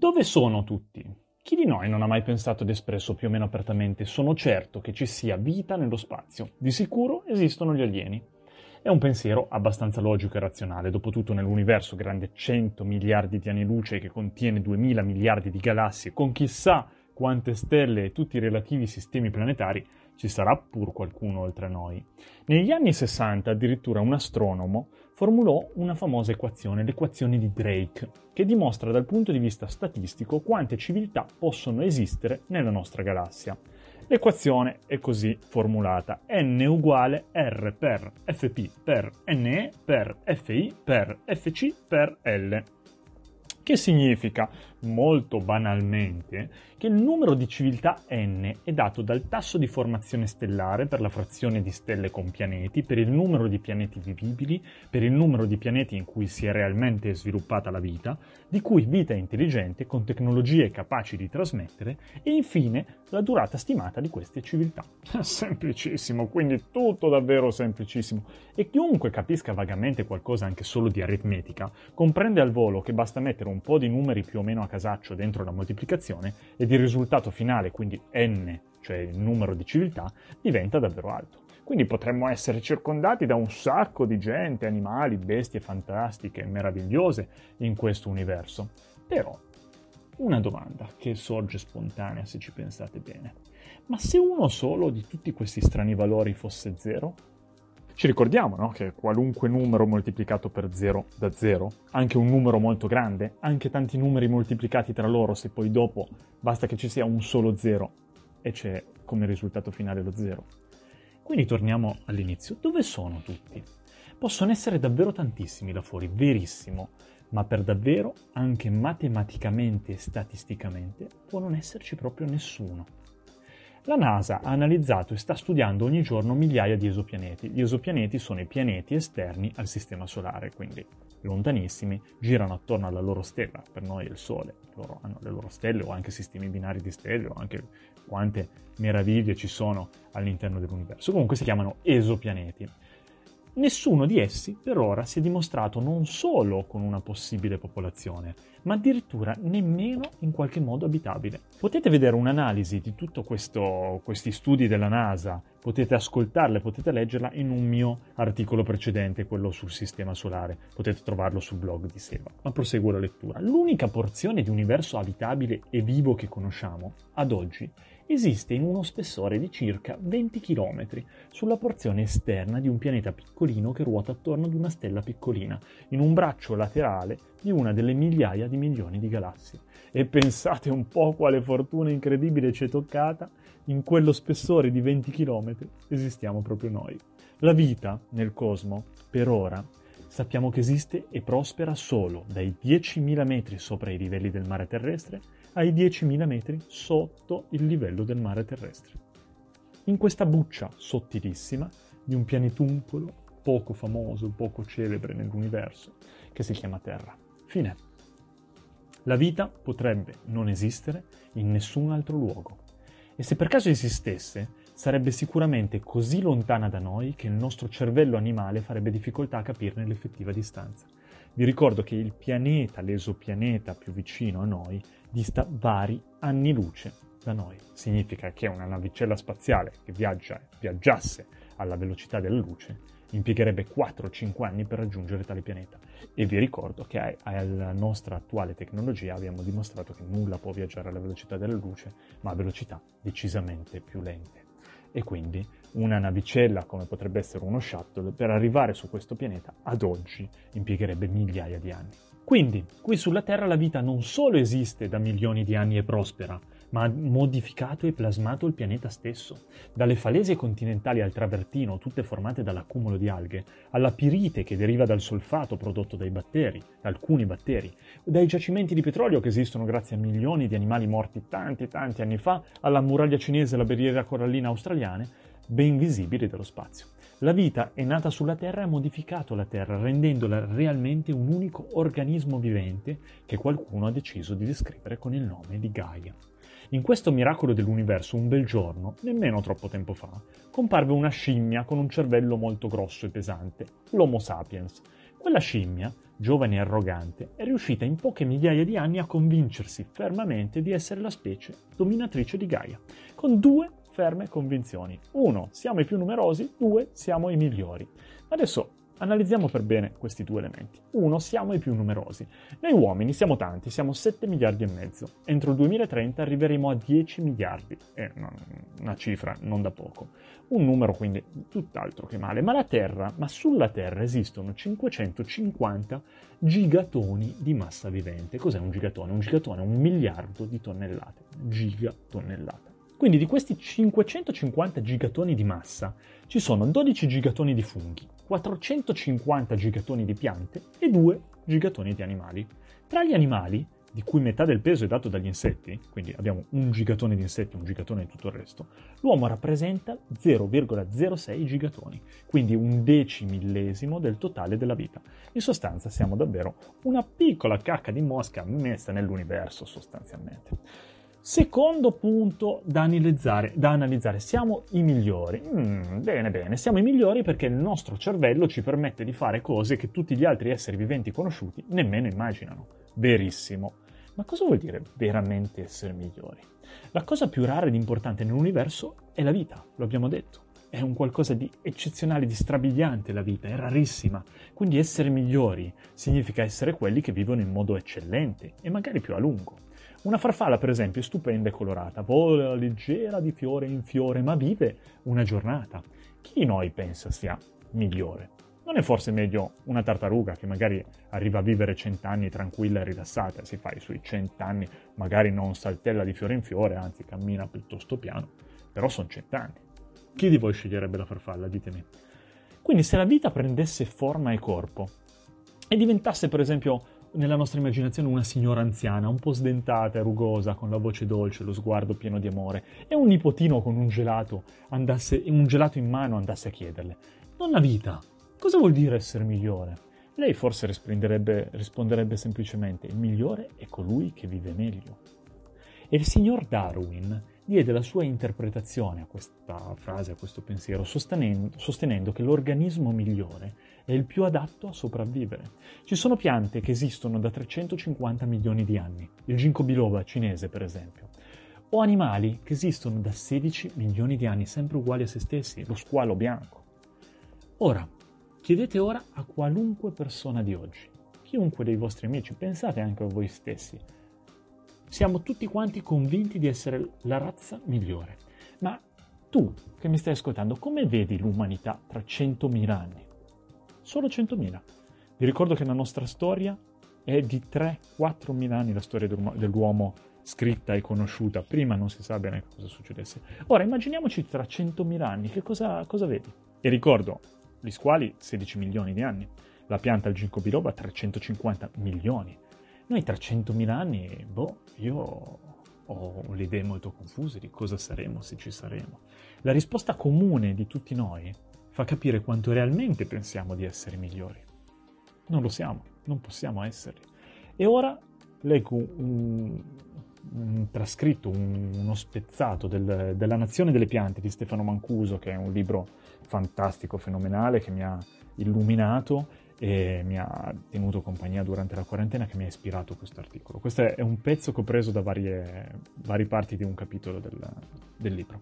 Dove sono tutti? Chi di noi non ha mai pensato ed espresso più o meno apertamente sono certo che ci sia vita nello spazio? Di sicuro esistono gli alieni. È un pensiero abbastanza logico e razionale, dopotutto nell'universo grande 100 miliardi di anni luce che contiene 2000 miliardi di galassie con chissà quante stelle e tutti i relativi sistemi planetari, ci sarà pur qualcuno oltre a noi. Negli anni 60 addirittura un astronomo formulò una famosa equazione, l'equazione di Drake, che dimostra dal punto di vista statistico quante civiltà possono esistere nella nostra galassia. L'equazione è così formulata: n uguale r per fp per ne per fi per fc per l. Che significa, molto banalmente, che il numero di civiltà n è dato dal tasso di formazione stellare per la frazione di stelle con pianeti, per il numero di pianeti vivibili, per il numero di pianeti in cui si è realmente sviluppata la vita, di cui vita intelligente con tecnologie capaci di trasmettere, e infine la durata stimata di queste civiltà. Semplicissimo, quindi tutto davvero semplicissimo. E chiunque capisca vagamente qualcosa anche solo di aritmetica, comprende al volo che basta mettere un po' di numeri più o meno a casaccio dentro la moltiplicazione e il risultato finale, quindi n, cioè il numero di civiltà, diventa davvero alto. Quindi potremmo essere circondati da un sacco di gente, animali, bestie fantastiche, meravigliose in questo universo. Però, una domanda che sorge spontanea se ci pensate bene. Ma se uno solo di tutti questi strani valori fosse zero? Ci ricordiamo no? che qualunque numero moltiplicato per 0 da 0, anche un numero molto grande, anche tanti numeri moltiplicati tra loro, se poi dopo basta che ci sia un solo 0 e c'è come risultato finale lo 0. Quindi torniamo all'inizio. Dove sono tutti? Possono essere davvero tantissimi là fuori, verissimo, ma per davvero, anche matematicamente e statisticamente, può non esserci proprio nessuno. La NASA ha analizzato e sta studiando ogni giorno migliaia di esopianeti. Gli esopianeti sono i pianeti esterni al Sistema Solare, quindi lontanissimi, girano attorno alla loro stella, per noi è il Sole, loro hanno le loro stelle o anche sistemi binari di stelle o anche quante meraviglie ci sono all'interno dell'universo. Comunque si chiamano esopianeti. Nessuno di essi per ora si è dimostrato non solo con una possibile popolazione, ma addirittura nemmeno in qualche modo abitabile. Potete vedere un'analisi di tutti questi studi della NASA, potete ascoltarle, potete leggerla in un mio articolo precedente, quello sul Sistema Solare, potete trovarlo sul blog di Seva. Ma proseguo la lettura. L'unica porzione di universo abitabile e vivo che conosciamo, ad oggi, esiste in uno spessore di circa 20 km sulla porzione esterna di un pianeta piccolino che ruota attorno ad una stella piccolina, in un braccio laterale di una delle migliaia di milioni di galassie. E pensate un po' quale fortuna incredibile ci è toccata, in quello spessore di 20 km esistiamo proprio noi. La vita nel cosmo, per ora, sappiamo che esiste e prospera solo dai 10.000 metri sopra i livelli del mare terrestre ai 10.000 metri sotto il livello del mare terrestre. In questa buccia sottilissima di un pianetuncolo poco famoso, poco celebre nell'universo, che si chiama Terra. Fine. La vita potrebbe non esistere in nessun altro luogo. E se per caso esistesse, sarebbe sicuramente così lontana da noi che il nostro cervello animale farebbe difficoltà a capirne l'effettiva distanza. Vi ricordo che il pianeta, l'esopianeta più vicino a noi, dista vari anni luce da noi. Significa che una navicella spaziale che viaggia, viaggiasse alla velocità della luce impiegherebbe 4-5 anni per raggiungere tale pianeta. E vi ricordo che alla nostra attuale tecnologia abbiamo dimostrato che nulla può viaggiare alla velocità della luce, ma a velocità decisamente più lente. E quindi una navicella, come potrebbe essere uno shuttle, per arrivare su questo pianeta ad oggi impiegherebbe migliaia di anni. Quindi, qui sulla Terra la vita non solo esiste da milioni di anni e prospera, ma ha modificato e plasmato il pianeta stesso. Dalle falesie continentali al travertino, tutte formate dall'accumulo di alghe, alla pirite che deriva dal solfato prodotto dai batteri, da alcuni batteri, dai giacimenti di petrolio che esistono grazie a milioni di animali morti tanti tanti anni fa, alla muraglia cinese e alla barriera corallina australiane, ben visibili dallo spazio. La vita è nata sulla Terra e ha modificato la Terra, rendendola realmente un unico organismo vivente che qualcuno ha deciso di descrivere con il nome di Gaia. In questo miracolo dell'universo, un bel giorno, nemmeno troppo tempo fa, comparve una scimmia con un cervello molto grosso e pesante, l'Homo sapiens. Quella scimmia, giovane e arrogante, è riuscita in poche migliaia di anni a convincersi fermamente di essere la specie dominatrice di Gaia, con due ferme convinzioni. Uno, siamo i più numerosi, due, siamo i migliori. Adesso Analizziamo per bene questi due elementi. Uno, siamo i più numerosi. Noi uomini siamo tanti, siamo 7 miliardi e mezzo. Entro il 2030 arriveremo a 10 miliardi. È una cifra non da poco. Un numero quindi tutt'altro che male. Ma la Terra, ma sulla Terra esistono 550 gigatoni di massa vivente. Cos'è un gigatone? Un gigatone è un miliardo di tonnellate. Gigatonnellate. Quindi di questi 550 gigatoni di massa ci sono 12 gigatoni di funghi, 450 gigatoni di piante e 2 gigatoni di animali. Tra gli animali, di cui metà del peso è dato dagli insetti, quindi abbiamo un gigatone di insetti e un gigatone di tutto il resto, l'uomo rappresenta 0,06 gigatoni, quindi un decimillesimo del totale della vita. In sostanza siamo davvero una piccola cacca di mosca messa nell'universo sostanzialmente. Secondo punto da analizzare, da analizzare. siamo i migliori. Mm, bene, bene, siamo i migliori perché il nostro cervello ci permette di fare cose che tutti gli altri esseri viventi conosciuti nemmeno immaginano. Verissimo. Ma cosa vuol dire veramente essere migliori? La cosa più rara ed importante nell'universo è la vita, lo abbiamo detto. È un qualcosa di eccezionale, di strabiliante la vita, è rarissima. Quindi essere migliori significa essere quelli che vivono in modo eccellente e magari più a lungo. Una farfalla, per esempio, è stupenda e colorata, vola leggera di fiore in fiore, ma vive una giornata. Chi di noi pensa sia migliore? Non è forse meglio una tartaruga che magari arriva a vivere cent'anni tranquilla e rilassata, si fa i suoi cent'anni, magari non saltella di fiore in fiore, anzi cammina piuttosto piano, però sono cent'anni. Chi di voi sceglierebbe la farfalla? Ditemi. Quindi se la vita prendesse forma e corpo e diventasse per esempio nella nostra immaginazione una signora anziana, un po' sdentata e rugosa, con la voce dolce, lo sguardo pieno di amore, e un nipotino con un gelato, andasse, un gelato in mano andasse a chiederle: Nonna Vita, cosa vuol dire essere migliore? Lei forse risponderebbe, risponderebbe semplicemente: Il migliore è colui che vive meglio. E il signor Darwin diede la sua interpretazione a questa frase, a questo pensiero, sostenendo, sostenendo che l'organismo migliore è il più adatto a sopravvivere. Ci sono piante che esistono da 350 milioni di anni, il ginkgo biloba cinese per esempio, o animali che esistono da 16 milioni di anni, sempre uguali a se stessi, lo squalo bianco. Ora, chiedete ora a qualunque persona di oggi, chiunque dei vostri amici, pensate anche a voi stessi, siamo tutti quanti convinti di essere la razza migliore. Ma tu che mi stai ascoltando, come vedi l'umanità tra 100.000 anni? Solo 100.000. Vi ricordo che la nostra storia è di 3-4 mila anni la storia dell'uomo scritta e conosciuta. Prima non si sa bene cosa succedesse. Ora immaginiamoci tra 100.000 anni, che cosa, cosa vedi? E ricordo, gli squali 16 milioni di anni, la pianta il ginkgo biloba 350 milioni. Noi tra 100.000 anni, boh, io ho le idee molto confuse di cosa saremo se ci saremo. La risposta comune di tutti noi fa capire quanto realmente pensiamo di essere migliori. Non lo siamo, non possiamo esserli. E ora leggo un, un trascritto, un, uno spezzato del, della Nazione delle piante di Stefano Mancuso, che è un libro fantastico, fenomenale, che mi ha illuminato e mi ha tenuto compagnia durante la quarantena che mi ha ispirato questo articolo. Questo è un pezzo che ho preso da varie, varie parti di un capitolo del, del libro.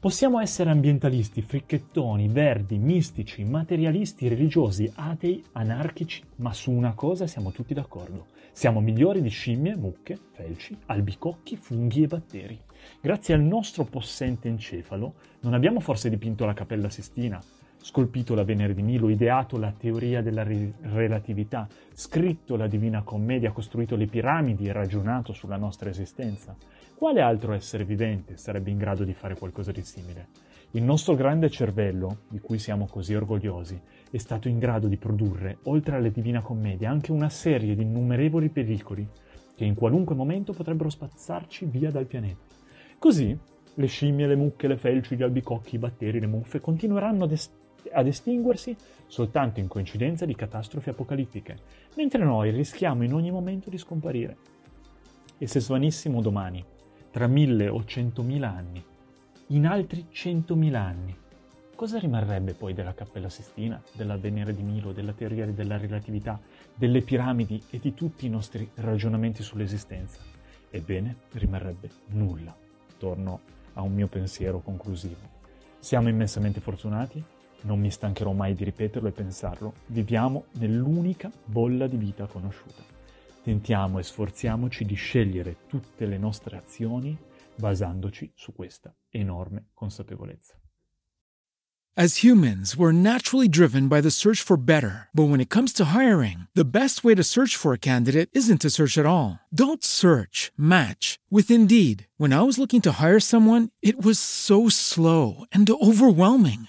Possiamo essere ambientalisti, fricchettoni, verdi, mistici, materialisti, religiosi, atei, anarchici, ma su una cosa siamo tutti d'accordo. Siamo migliori di scimmie, mucche, felci, albicocchi, funghi e batteri. Grazie al nostro possente encefalo non abbiamo forse dipinto la Cappella Sistina, scolpito la Venere di Milo, ideato la teoria della re- relatività, scritto la Divina Commedia, costruito le piramidi e ragionato sulla nostra esistenza. Quale altro essere vivente sarebbe in grado di fare qualcosa di simile? Il nostro grande cervello, di cui siamo così orgogliosi, è stato in grado di produrre, oltre alla Divina Commedia, anche una serie di innumerevoli pericoli che in qualunque momento potrebbero spazzarci via dal pianeta. Così le scimmie, le mucche, le felci, gli albicocchi, i batteri, le muffe continueranno ad, est- ad estinguersi soltanto in coincidenza di catastrofi apocalittiche, mentre noi rischiamo in ogni momento di scomparire. E se svanissimo domani, tra mille o centomila anni, in altri centomila anni, cosa rimarrebbe poi della Cappella Sistina, della Venere di Milo, della teoria della relatività, delle piramidi e di tutti i nostri ragionamenti sull'esistenza? Ebbene, rimarrebbe nulla. Torno a un mio pensiero conclusivo. Siamo immensamente fortunati, non mi stancherò mai di ripeterlo e pensarlo, viviamo nell'unica bolla di vita conosciuta. Tentiamo e sforziamoci di scegliere tutte le nostre azioni basandoci su questa enorme consapevolezza. As humans, we're naturally driven by the search for better. But when it comes to hiring, the best way to search for a candidate isn't to search at all. Don't search, match with Indeed. When I was looking to hire someone, it was so slow and overwhelming.